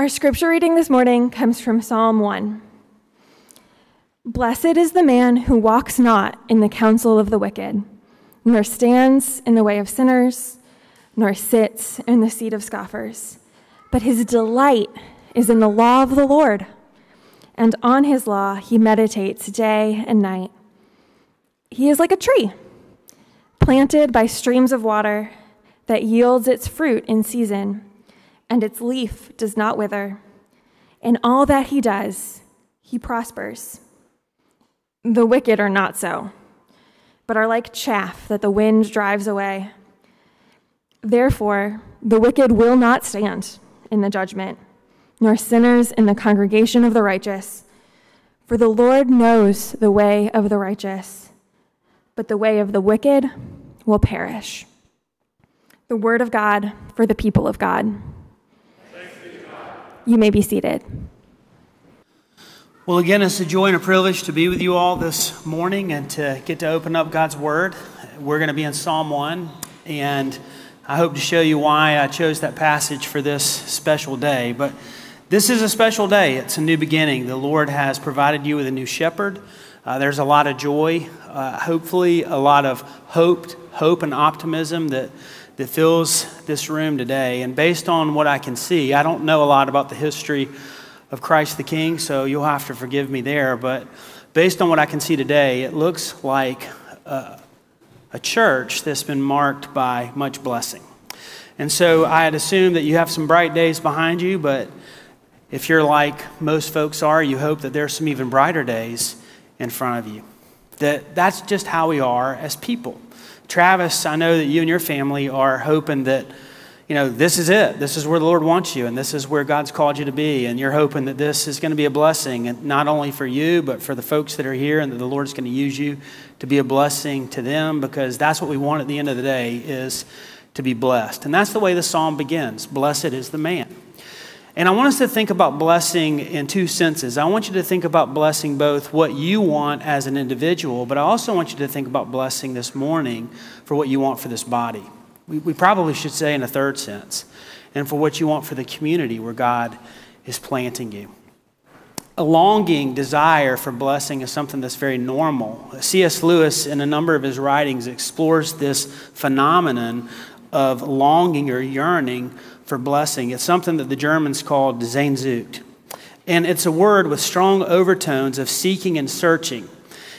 Our scripture reading this morning comes from Psalm 1. Blessed is the man who walks not in the counsel of the wicked, nor stands in the way of sinners, nor sits in the seat of scoffers, but his delight is in the law of the Lord, and on his law he meditates day and night. He is like a tree planted by streams of water that yields its fruit in season and its leaf does not wither. In all that he does, he prospers. The wicked are not so, but are like chaff that the wind drives away. Therefore, the wicked will not stand in the judgment, nor sinners in the congregation of the righteous. For the Lord knows the way of the righteous, but the way of the wicked will perish. The word of God for the people of God. You may be seated. Well, again, it's a joy and a privilege to be with you all this morning and to get to open up God's Word. We're going to be in Psalm 1, and I hope to show you why I chose that passage for this special day. But this is a special day, it's a new beginning. The Lord has provided you with a new shepherd. Uh, there's a lot of joy, uh, hopefully, a lot of hope, hope and optimism that that fills this room today. And based on what I can see, I don't know a lot about the history of Christ the King, so you'll have to forgive me there. But based on what I can see today, it looks like a, a church that's been marked by much blessing. And so I had assumed that you have some bright days behind you, but if you're like most folks are, you hope that there's some even brighter days in front of you. That that's just how we are as people. Travis, I know that you and your family are hoping that, you know, this is it. This is where the Lord wants you, and this is where God's called you to be. And you're hoping that this is going to be a blessing, and not only for you, but for the folks that are here, and that the Lord's going to use you to be a blessing to them, because that's what we want at the end of the day is to be blessed. And that's the way the psalm begins. Blessed is the man. And I want us to think about blessing in two senses. I want you to think about blessing both what you want as an individual, but I also want you to think about blessing this morning for what you want for this body. We, we probably should say in a third sense, and for what you want for the community where God is planting you. A longing desire for blessing is something that's very normal. C.S. Lewis, in a number of his writings, explores this phenomenon of longing or yearning for blessing. It's something that the Germans called Sehnsucht. And it's a word with strong overtones of seeking and searching.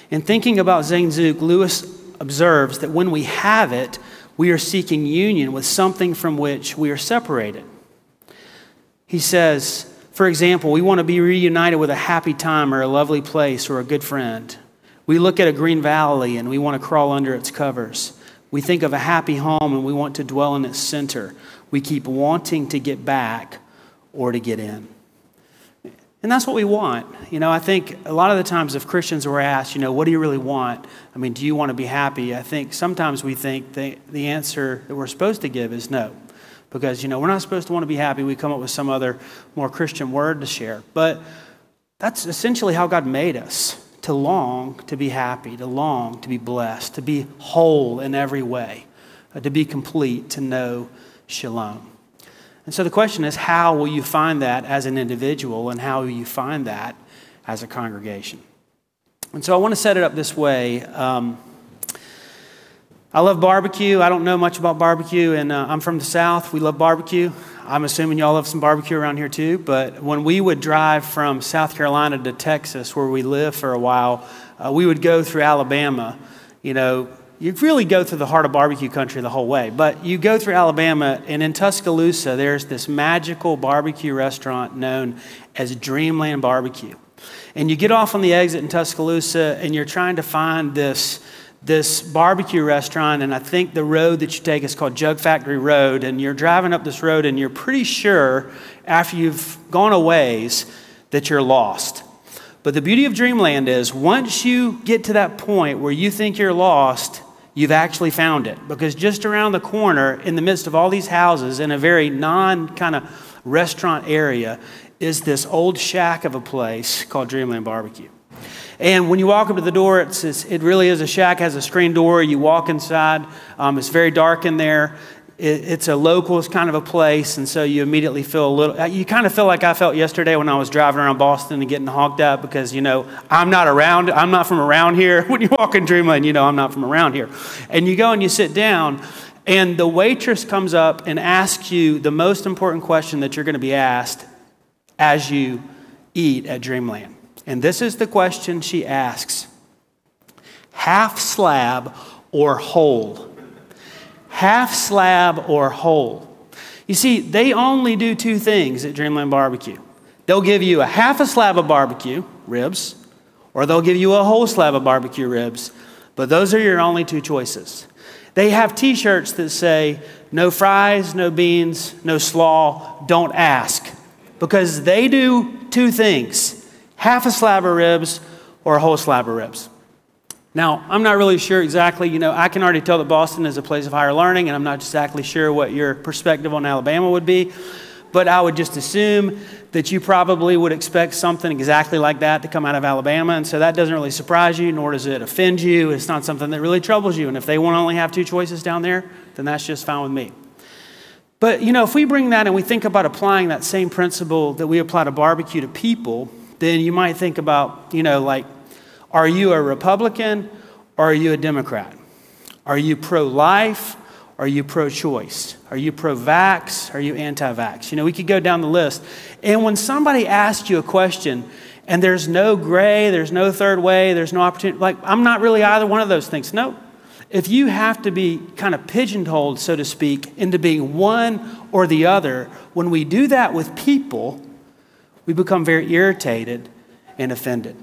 In thinking about Sehnsucht, Lewis observes that when we have it, we are seeking union with something from which we are separated. He says, for example, we want to be reunited with a happy time or a lovely place or a good friend. We look at a green valley and we want to crawl under its covers. We think of a happy home and we want to dwell in its center we keep wanting to get back or to get in. And that's what we want. You know, I think a lot of the times if Christians were asked, you know, what do you really want? I mean, do you want to be happy? I think sometimes we think the, the answer that we're supposed to give is no. Because, you know, we're not supposed to want to be happy. We come up with some other more Christian word to share. But that's essentially how God made us to long to be happy, to long to be blessed, to be whole in every way, uh, to be complete, to know shalom. And so the question is how will you find that as an individual, and how will you find that as a congregation? And so I want to set it up this way. Um, I love barbecue. I don't know much about barbecue, and uh, I'm from the South. We love barbecue. I'm assuming y'all love some barbecue around here too. But when we would drive from South Carolina to Texas, where we lived for a while, uh, we would go through Alabama. You know, you really go through the heart of barbecue country the whole way. But you go through Alabama, and in Tuscaloosa, there's this magical barbecue restaurant known as Dreamland Barbecue. And you get off on the exit in Tuscaloosa, and you're trying to find this, this barbecue restaurant. And I think the road that you take is called Jug Factory Road. And you're driving up this road, and you're pretty sure after you've gone a ways that you're lost. But the beauty of Dreamland is once you get to that point where you think you're lost, you've actually found it. Because just around the corner, in the midst of all these houses, in a very non kind of restaurant area, is this old shack of a place called Dreamland Barbecue. And when you walk up to the door, it's, it's, it really is a shack, has a screen door. You walk inside, um, it's very dark in there. It, it's a local kind of a place, and so you immediately feel a little. You kind of feel like I felt yesterday when I was driving around Boston and getting hogged up because you know I'm not around. I'm not from around here. When you walk in Dreamland, you know I'm not from around here, and you go and you sit down. And the waitress comes up and asks you the most important question that you're going to be asked as you eat at Dreamland. And this is the question she asks half slab or whole? Half slab or whole. You see, they only do two things at Dreamland Barbecue. They'll give you a half a slab of barbecue ribs, or they'll give you a whole slab of barbecue ribs, but those are your only two choices. They have t shirts that say, no fries, no beans, no slaw, don't ask. Because they do two things half a slab of ribs or a whole slab of ribs. Now, I'm not really sure exactly, you know, I can already tell that Boston is a place of higher learning, and I'm not exactly sure what your perspective on Alabama would be, but I would just assume that you probably would expect something exactly like that to come out of Alabama, and so that doesn't really surprise you, nor does it offend you. It's not something that really troubles you, and if they want to only have two choices down there, then that's just fine with me. But, you know, if we bring that and we think about applying that same principle that we apply to barbecue to people, then you might think about, you know, like, are you a Republican or are you a Democrat? Are you pro life? Or are you pro choice? Are you pro vax? Are you anti vax? You know, we could go down the list. And when somebody asks you a question and there's no gray, there's no third way, there's no opportunity, like, I'm not really either one of those things. No. If you have to be kind of pigeonholed, so to speak, into being one or the other, when we do that with people, we become very irritated and offended.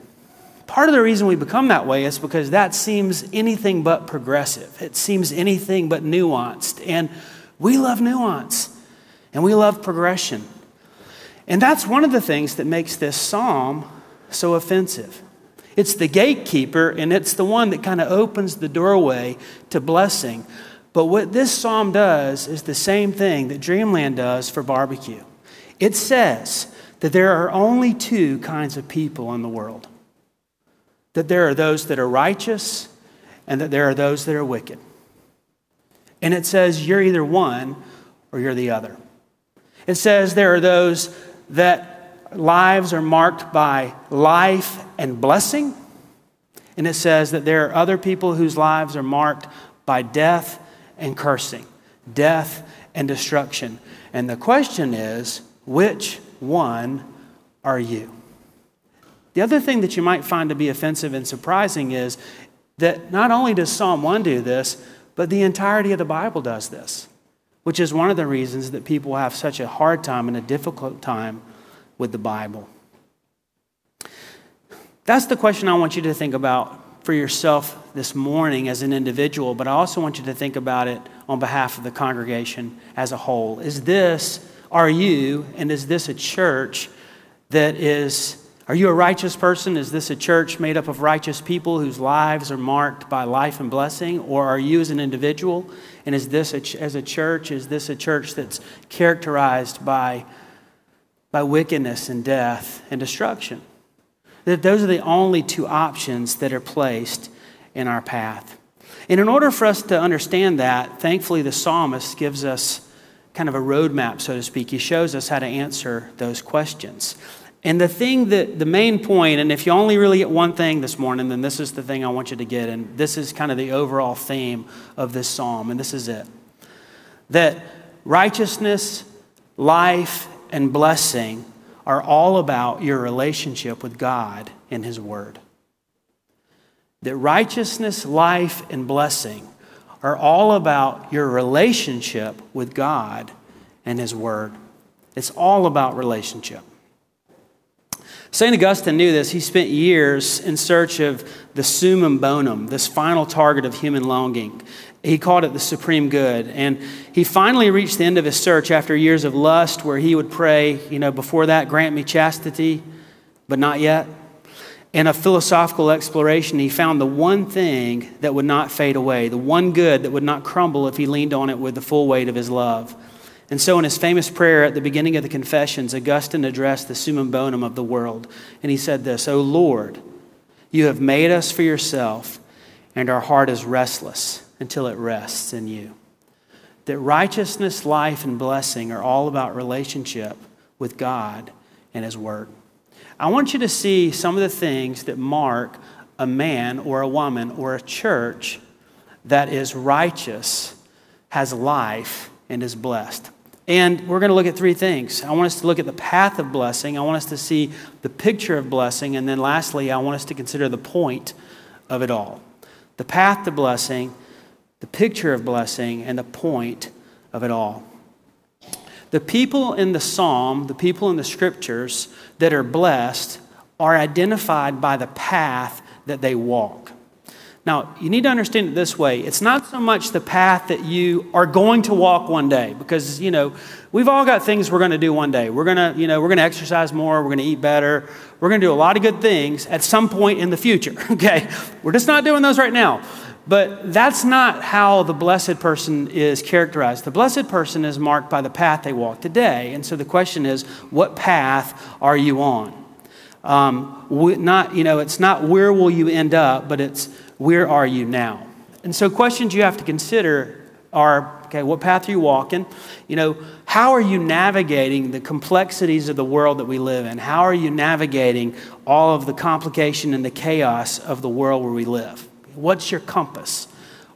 Part of the reason we become that way is because that seems anything but progressive. It seems anything but nuanced. And we love nuance and we love progression. And that's one of the things that makes this psalm so offensive. It's the gatekeeper and it's the one that kind of opens the doorway to blessing. But what this psalm does is the same thing that Dreamland does for barbecue. It says that there are only two kinds of people in the world that there are those that are righteous and that there are those that are wicked. And it says you're either one or you're the other. It says there are those that lives are marked by life and blessing. And it says that there are other people whose lives are marked by death and cursing, death and destruction. And the question is, which one are you? The other thing that you might find to be offensive and surprising is that not only does Psalm 1 do this, but the entirety of the Bible does this, which is one of the reasons that people have such a hard time and a difficult time with the Bible. That's the question I want you to think about for yourself this morning as an individual, but I also want you to think about it on behalf of the congregation as a whole. Is this, are you, and is this a church that is are you a righteous person? Is this a church made up of righteous people whose lives are marked by life and blessing? Or are you as an individual? And is this, a, as a church, is this a church that's characterized by, by wickedness and death and destruction? That those are the only two options that are placed in our path. And in order for us to understand that, thankfully the psalmist gives us kind of a roadmap, so to speak. He shows us how to answer those questions. And the thing that, the main point, and if you only really get one thing this morning, then this is the thing I want you to get. And this is kind of the overall theme of this psalm, and this is it that righteousness, life, and blessing are all about your relationship with God and His Word. That righteousness, life, and blessing are all about your relationship with God and His Word. It's all about relationship. St. Augustine knew this. He spent years in search of the summum bonum, this final target of human longing. He called it the supreme good. And he finally reached the end of his search after years of lust, where he would pray, you know, before that, grant me chastity, but not yet. In a philosophical exploration, he found the one thing that would not fade away, the one good that would not crumble if he leaned on it with the full weight of his love. And so, in his famous prayer at the beginning of the Confessions, Augustine addressed the summum bonum of the world. And he said this O Lord, you have made us for yourself, and our heart is restless until it rests in you. that righteousness, life, and blessing are all about relationship with God and His Word. I want you to see some of the things that mark a man or a woman or a church that is righteous, has life, and is blessed. And we're going to look at three things. I want us to look at the path of blessing. I want us to see the picture of blessing. And then lastly, I want us to consider the point of it all the path to blessing, the picture of blessing, and the point of it all. The people in the psalm, the people in the scriptures that are blessed, are identified by the path that they walk. Now, you need to understand it this way. It's not so much the path that you are going to walk one day, because, you know, we've all got things we're going to do one day. We're going to, you know, we're going to exercise more, we're going to eat better, we're going to do a lot of good things at some point in the future, okay? We're just not doing those right now. But that's not how the blessed person is characterized. The blessed person is marked by the path they walk today. And so the question is, what path are you on? Um, not, you know, it's not where will you end up, but it's where are you now? And so questions you have to consider are, okay, what path are you walking? You know, how are you navigating the complexities of the world that we live in? How are you navigating all of the complication and the chaos of the world where we live? What's your compass?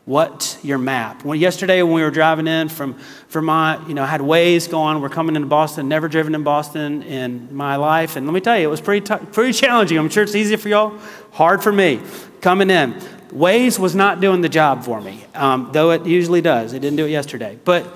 What's your map? Yesterday when we were driving in from Vermont, you know, I had Waze going. We're coming into Boston. Never driven in Boston in my life, and let me tell you, it was pretty t- pretty challenging. I'm sure it's easy for y'all. Hard for me coming in. Waze was not doing the job for me, um, though it usually does. It didn't do it yesterday, but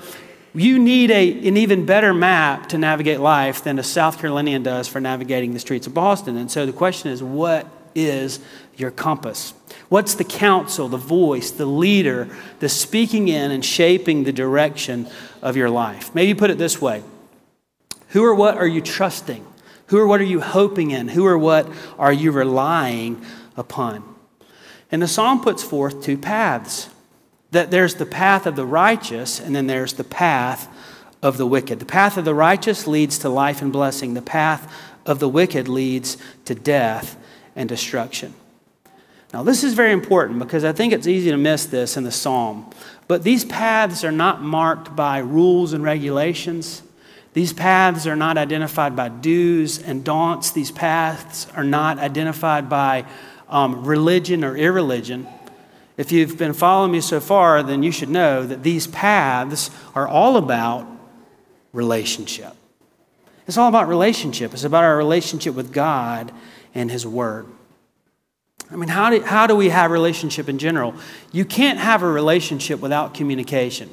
you need a, an even better map to navigate life than a South Carolinian does for navigating the streets of Boston. And so the question is, what is your compass? What's the counsel, the voice, the leader, the speaking in and shaping the direction of your life? Maybe put it this way Who or what are you trusting? Who or what are you hoping in? Who or what are you relying upon? And the psalm puts forth two paths that there's the path of the righteous, and then there's the path of the wicked. The path of the righteous leads to life and blessing, the path of the wicked leads to death and destruction. Now, this is very important because I think it's easy to miss this in the psalm. But these paths are not marked by rules and regulations. These paths are not identified by do's and don'ts. These paths are not identified by um, religion or irreligion. If you've been following me so far, then you should know that these paths are all about relationship. It's all about relationship. It's about our relationship with God and His Word. I mean, how do, how do we have relationship in general? You can't have a relationship without communication.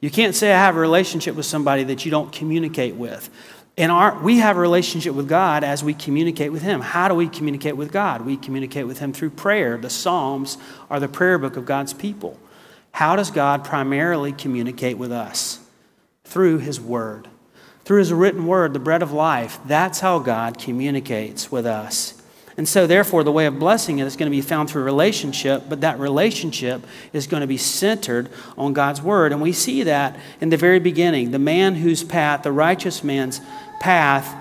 You can't say I have a relationship with somebody that you don't communicate with. And our, we have a relationship with God as we communicate with Him. How do we communicate with God? We communicate with Him through prayer. The Psalms are the prayer book of God's people. How does God primarily communicate with us? Through His Word. Through His written Word, the bread of life. That's how God communicates with us. And so, therefore, the way of blessing is going to be found through relationship, but that relationship is going to be centered on God's word. And we see that in the very beginning. The man whose path, the righteous man's path,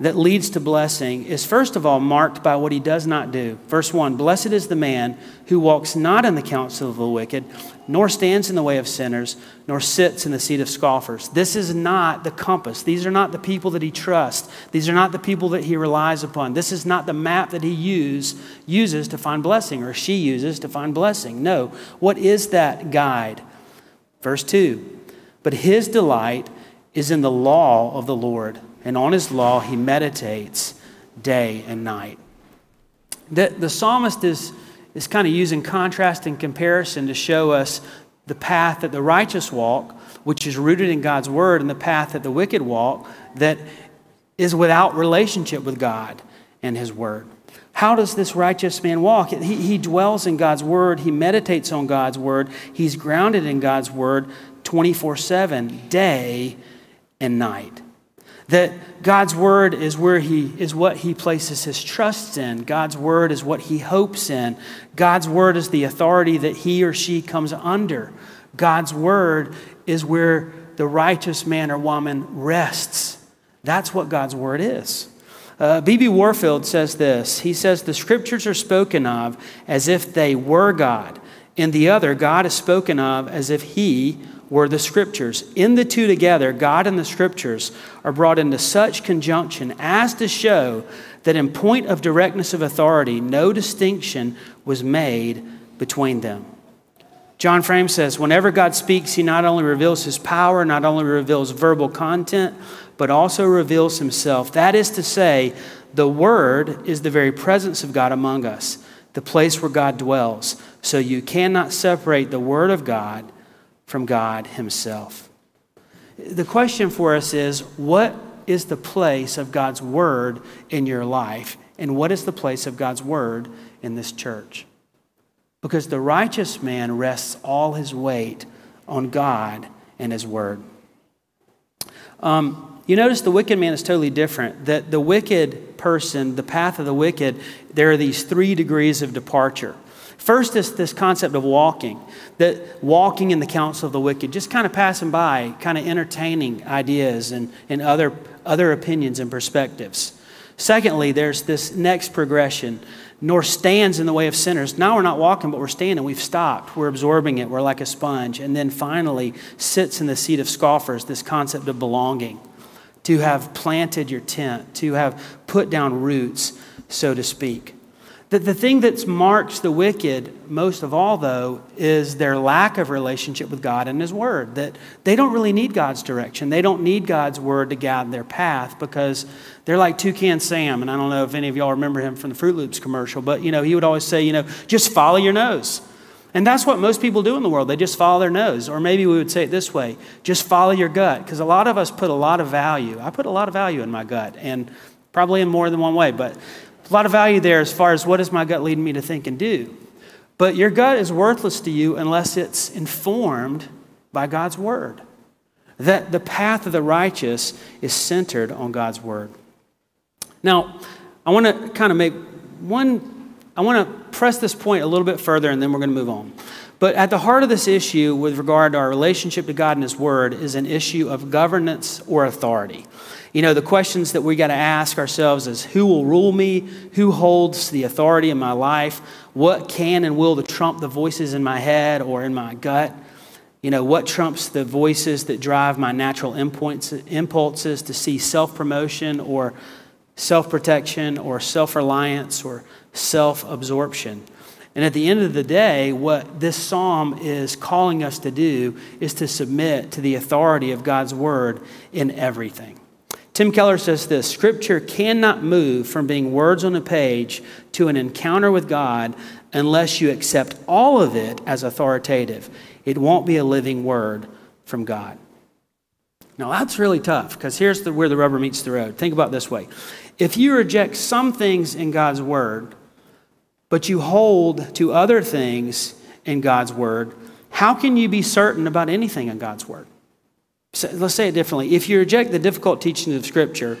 that leads to blessing is first of all marked by what he does not do. Verse 1 Blessed is the man who walks not in the counsel of the wicked, nor stands in the way of sinners, nor sits in the seat of scoffers. This is not the compass. These are not the people that he trusts. These are not the people that he relies upon. This is not the map that he use, uses to find blessing or she uses to find blessing. No. What is that guide? Verse 2 But his delight is in the law of the Lord and on his law he meditates day and night. The, the psalmist is, is kind of using contrast and comparison to show us the path that the righteous walk, which is rooted in God's word, and the path that the wicked walk, that is without relationship with God and his word. How does this righteous man walk? He, he dwells in God's word. He meditates on God's word. He's grounded in God's word 24 7, day and night. That God's word is where he is what he places his trust in. God's word is what he hopes in. God's word is the authority that he or she comes under. God's word is where the righteous man or woman rests. That's what God's word is. B.B. Uh, Warfield says this He says, The scriptures are spoken of as if they were God. In the other, God is spoken of as if he or the scriptures. In the two together, God and the scriptures are brought into such conjunction as to show that in point of directness of authority, no distinction was made between them. John Frame says, whenever God speaks, he not only reveals his power, not only reveals verbal content, but also reveals himself. That is to say, the Word is the very presence of God among us, the place where God dwells. So you cannot separate the Word of God from God Himself. The question for us is what is the place of God's Word in your life? And what is the place of God's Word in this church? Because the righteous man rests all his weight on God and His Word. Um, you notice the wicked man is totally different. That the wicked person, the path of the wicked, there are these three degrees of departure. First is this concept of walking, that walking in the counsel of the wicked, just kind of passing by, kind of entertaining ideas and, and other, other opinions and perspectives. Secondly, there's this next progression, nor stands in the way of sinners. Now we're not walking, but we're standing. We've stopped. We're absorbing it. We're like a sponge. And then finally, sits in the seat of scoffers, this concept of belonging, to have planted your tent, to have put down roots, so to speak. That the thing that marks the wicked most of all, though, is their lack of relationship with God and His Word. That they don't really need God's direction. They don't need God's Word to guide their path because they're like Toucan Sam. And I don't know if any of y'all remember him from the Froot Loops commercial, but you know, he would always say, you know, just follow your nose. And that's what most people do in the world. They just follow their nose. Or maybe we would say it this way just follow your gut. Because a lot of us put a lot of value. I put a lot of value in my gut, and probably in more than one way, but a lot of value there as far as what does my gut lead me to think and do. But your gut is worthless to you unless it's informed by God's word. That the path of the righteous is centered on God's word. Now, I want to kind of make one, I want to press this point a little bit further and then we're going to move on. But at the heart of this issue, with regard to our relationship to God and His Word, is an issue of governance or authority. You know, the questions that we got to ask ourselves is who will rule me? Who holds the authority in my life? What can and will to trump the voices in my head or in my gut? You know, what trumps the voices that drive my natural impulses to see self promotion or self protection or self reliance or self absorption? And at the end of the day, what this psalm is calling us to do is to submit to the authority of God's word in everything. Tim Keller says this Scripture cannot move from being words on a page to an encounter with God unless you accept all of it as authoritative. It won't be a living word from God. Now, that's really tough because here's the, where the rubber meets the road. Think about this way if you reject some things in God's word, but you hold to other things in God's word, how can you be certain about anything in God's word? Let's say it differently. If you reject the difficult teachings of Scripture,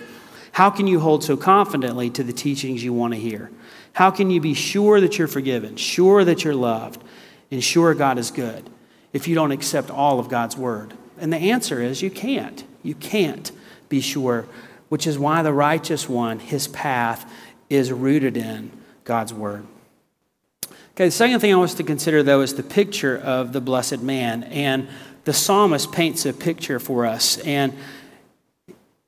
how can you hold so confidently to the teachings you want to hear? How can you be sure that you're forgiven, sure that you're loved, and sure God is good if you don't accept all of God's word? And the answer is you can't. You can't be sure, which is why the righteous one, his path, is rooted in God's word. Okay, the second thing I want us to consider, though, is the picture of the blessed man. And the psalmist paints a picture for us. And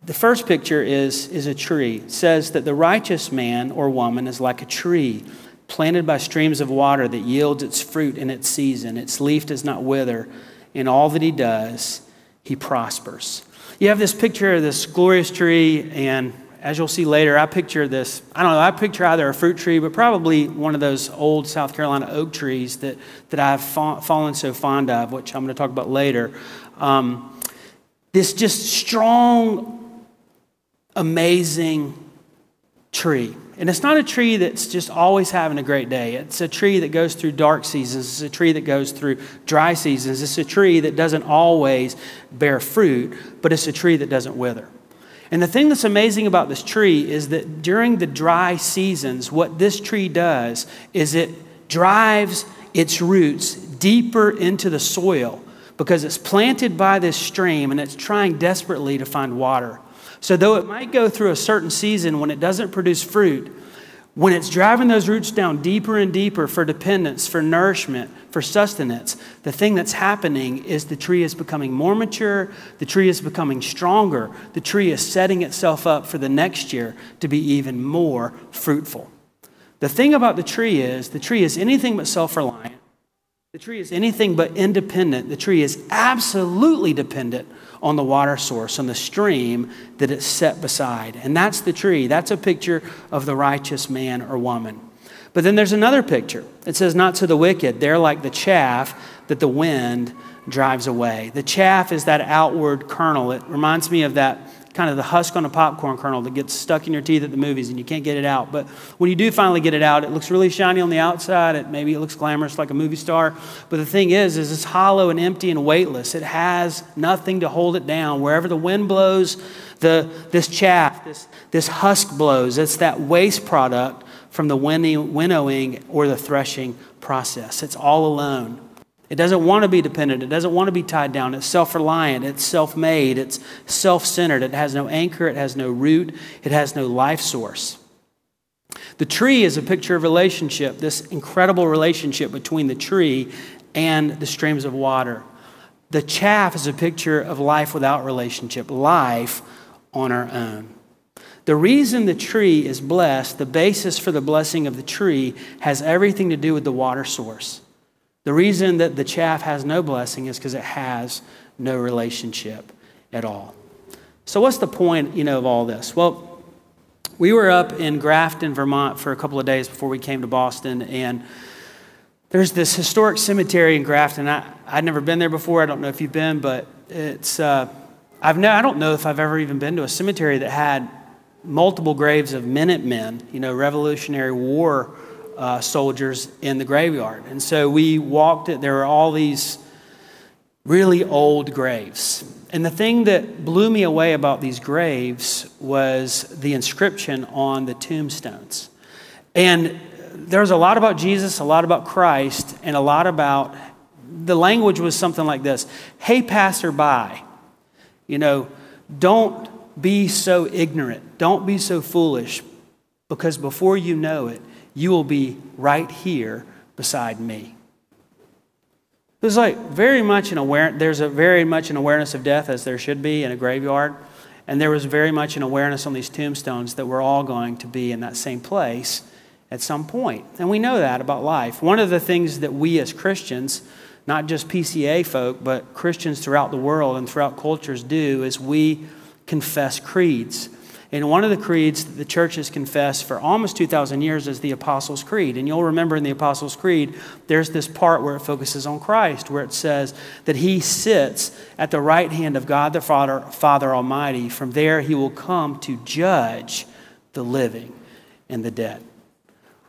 the first picture is, is a tree. It says that the righteous man or woman is like a tree planted by streams of water that yields its fruit in its season. Its leaf does not wither. In all that he does, he prospers. You have this picture of this glorious tree, and as you'll see later, I picture this. I don't know, I picture either a fruit tree, but probably one of those old South Carolina oak trees that, that I've fa- fallen so fond of, which I'm going to talk about later. Um, this just strong, amazing tree. And it's not a tree that's just always having a great day. It's a tree that goes through dark seasons. It's a tree that goes through dry seasons. It's a tree that doesn't always bear fruit, but it's a tree that doesn't wither. And the thing that's amazing about this tree is that during the dry seasons, what this tree does is it drives its roots deeper into the soil because it's planted by this stream and it's trying desperately to find water. So, though it might go through a certain season when it doesn't produce fruit, when it's driving those roots down deeper and deeper for dependence, for nourishment, for sustenance, the thing that's happening is the tree is becoming more mature, the tree is becoming stronger, the tree is setting itself up for the next year to be even more fruitful. The thing about the tree is, the tree is anything but self reliant. The tree is anything but independent. The tree is absolutely dependent on the water source, on the stream that it's set beside. And that's the tree. That's a picture of the righteous man or woman. But then there's another picture. It says, Not to the wicked. They're like the chaff that the wind drives away. The chaff is that outward kernel. It reminds me of that kind of the husk on a popcorn kernel that gets stuck in your teeth at the movies and you can't get it out. But when you do finally get it out, it looks really shiny on the outside. It maybe it looks glamorous like a movie star. But the thing is, is it's hollow and empty and weightless. It has nothing to hold it down. Wherever the wind blows, the this chaff, this this husk blows. It's that waste product from the winnowing or the threshing process. It's all alone. It doesn't want to be dependent. It doesn't want to be tied down. It's self reliant. It's self made. It's self centered. It has no anchor. It has no root. It has no life source. The tree is a picture of relationship, this incredible relationship between the tree and the streams of water. The chaff is a picture of life without relationship, life on our own. The reason the tree is blessed, the basis for the blessing of the tree, has everything to do with the water source. The reason that the chaff has no blessing is because it has no relationship at all. So, what's the point, you know, of all this? Well, we were up in Grafton, Vermont for a couple of days before we came to Boston, and there's this historic cemetery in Grafton. I, I'd never been there before. I don't know if you've been, but it's, uh, I've no, I don't know if I've ever even been to a cemetery that had multiple graves of Minutemen, you know, Revolutionary War uh, soldiers in the graveyard. And so we walked it. There were all these really old graves. And the thing that blew me away about these graves was the inscription on the tombstones. And there's a lot about Jesus, a lot about Christ, and a lot about the language was something like this Hey, passerby, you know, don't be so ignorant, don't be so foolish, because before you know it, you will be right here beside me. There's like very much an aware, there's a very much an awareness of death as there should be in a graveyard. And there was very much an awareness on these tombstones that we're all going to be in that same place at some point. And we know that about life. One of the things that we as Christians, not just PCA folk, but Christians throughout the world and throughout cultures do is we confess creeds. And one of the creeds that the church has confessed for almost 2,000 years is the Apostles' Creed. And you'll remember in the Apostles' Creed, there's this part where it focuses on Christ, where it says that he sits at the right hand of God the Father, Father Almighty. From there, he will come to judge the living and the dead.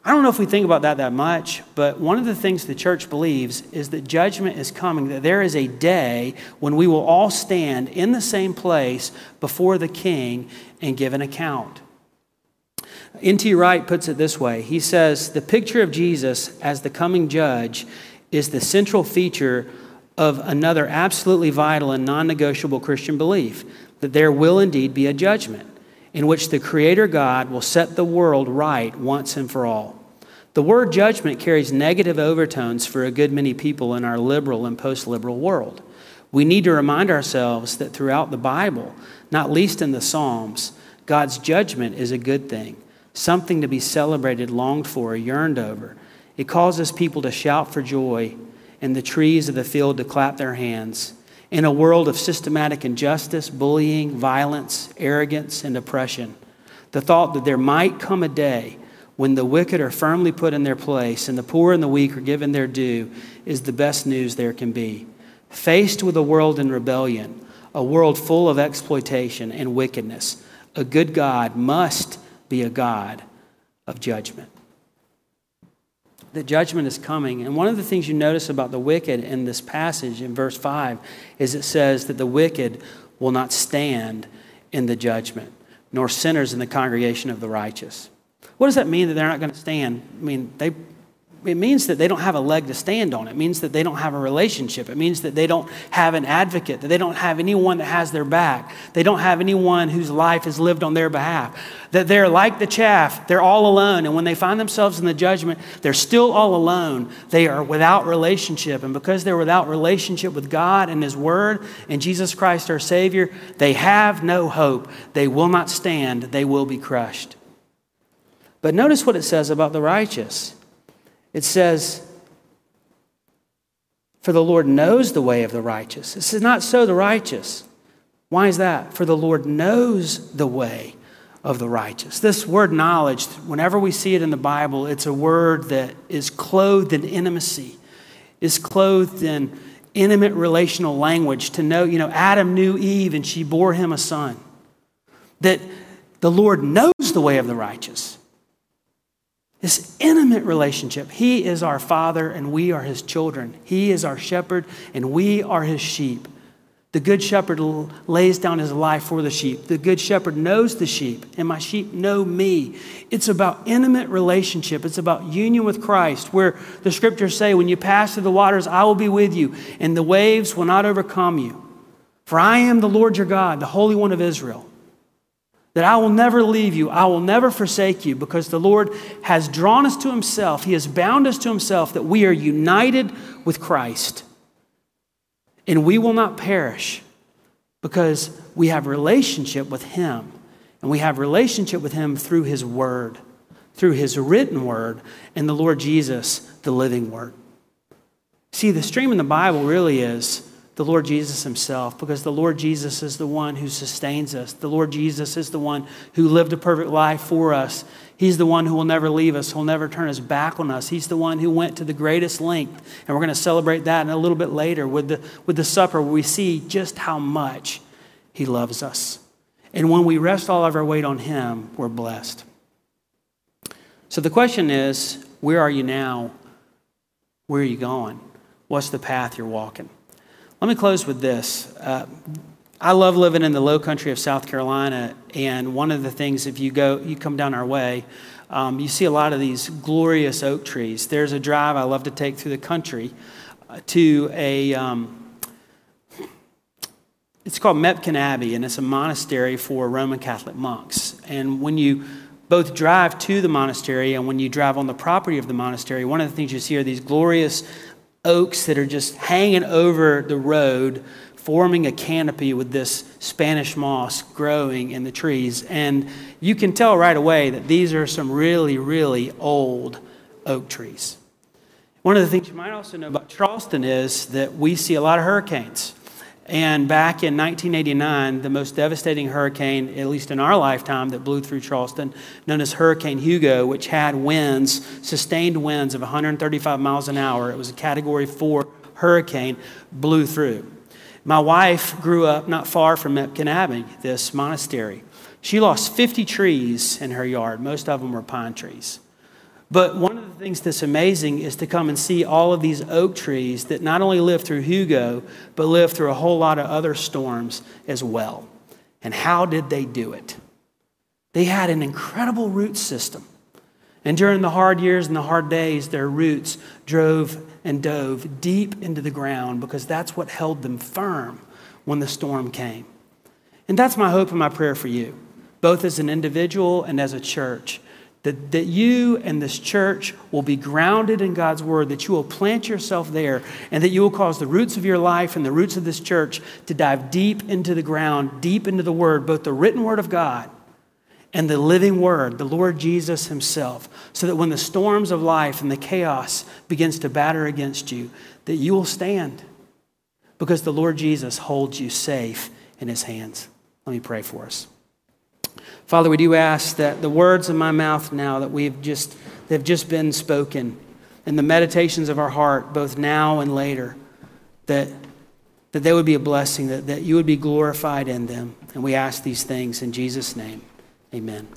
I don't know if we think about that that much, but one of the things the church believes is that judgment is coming, that there is a day when we will all stand in the same place before the king and give an account. N.T. Wright puts it this way He says, The picture of Jesus as the coming judge is the central feature of another absolutely vital and non negotiable Christian belief that there will indeed be a judgment in which the Creator God will set the world right once and for all. The word judgment carries negative overtones for a good many people in our liberal and post liberal world. We need to remind ourselves that throughout the Bible, not least in the Psalms, God's judgment is a good thing, something to be celebrated, longed for, yearned over. It causes people to shout for joy and the trees of the field to clap their hands. In a world of systematic injustice, bullying, violence, arrogance, and oppression, the thought that there might come a day when the wicked are firmly put in their place and the poor and the weak are given their due is the best news there can be. Faced with a world in rebellion, a world full of exploitation and wickedness, a good God must be a God of judgment. The judgment is coming. And one of the things you notice about the wicked in this passage in verse 5 is it says that the wicked will not stand in the judgment, nor sinners in the congregation of the righteous. What does that mean that they're not going to stand? I mean, they, it means that they don't have a leg to stand on. It means that they don't have a relationship. It means that they don't have an advocate, that they don't have anyone that has their back. They don't have anyone whose life is lived on their behalf. That they're like the chaff, they're all alone. And when they find themselves in the judgment, they're still all alone. They are without relationship. And because they're without relationship with God and His Word and Jesus Christ, our Savior, they have no hope. They will not stand, they will be crushed. But notice what it says about the righteous. It says, For the Lord knows the way of the righteous. It says, Not so the righteous. Why is that? For the Lord knows the way of the righteous. This word knowledge, whenever we see it in the Bible, it's a word that is clothed in intimacy, is clothed in intimate relational language to know, you know, Adam knew Eve and she bore him a son. That the Lord knows the way of the righteous. This intimate relationship. He is our Father and we are His children. He is our shepherd and we are His sheep. The good shepherd lays down his life for the sheep. The good shepherd knows the sheep, and my sheep know me. It's about intimate relationship. It's about union with Christ, where the scriptures say, When you pass through the waters, I will be with you, and the waves will not overcome you. For I am the Lord your God, the Holy One of Israel that I will never leave you, I will never forsake you, because the Lord has drawn us to Himself. He has bound us to Himself that we are united with Christ. And we will not perish because we have relationship with Him. And we have relationship with Him through His Word, through His written Word, and the Lord Jesus, the living Word. See, the stream in the Bible really is the Lord Jesus himself because the Lord Jesus is the one who sustains us. The Lord Jesus is the one who lived a perfect life for us. He's the one who will never leave us, who'll never turn his back on us. He's the one who went to the greatest length. And we're going to celebrate that in a little bit later with the, with the supper where we see just how much he loves us. And when we rest all of our weight on him, we're blessed. So the question is where are you now? Where are you going? What's the path you're walking? Let me close with this. Uh, I love living in the low country of South Carolina, and one of the things, if you go, you come down our way, um, you see a lot of these glorious oak trees. There's a drive I love to take through the country uh, to a, um, it's called Mepkin Abbey, and it's a monastery for Roman Catholic monks. And when you both drive to the monastery and when you drive on the property of the monastery, one of the things you see are these glorious oaks that are just hanging over the road, forming a canopy with this Spanish moss growing in the trees. And you can tell right away that these are some really, really old oak trees. One of the things you might also know about Charleston is that we see a lot of hurricanes. And back in 1989, the most devastating hurricane, at least in our lifetime, that blew through Charleston, known as Hurricane Hugo, which had winds, sustained winds of 135 miles an hour. It was a Category 4 hurricane, blew through. My wife grew up not far from Mepkin Abbey, this monastery. She lost 50 trees in her yard. Most of them were pine trees. But one of the things that's amazing is to come and see all of these oak trees that not only lived through Hugo, but lived through a whole lot of other storms as well. And how did they do it? They had an incredible root system. And during the hard years and the hard days, their roots drove and dove deep into the ground because that's what held them firm when the storm came. And that's my hope and my prayer for you, both as an individual and as a church that, that you and this church will be grounded in God's word, that you will plant yourself there, and that you will cause the roots of your life and the roots of this church to dive deep into the ground, deep into the word, both the written word of God and the living word, the Lord Jesus himself, so that when the storms of life and the chaos begins to batter against you, that you will stand because the Lord Jesus holds you safe in his hands. Let me pray for us. Father, we do ask that the words of my mouth now that we've just they've just been spoken and the meditations of our heart, both now and later, that, that they would be a blessing, that, that you would be glorified in them. And we ask these things in Jesus' name. Amen.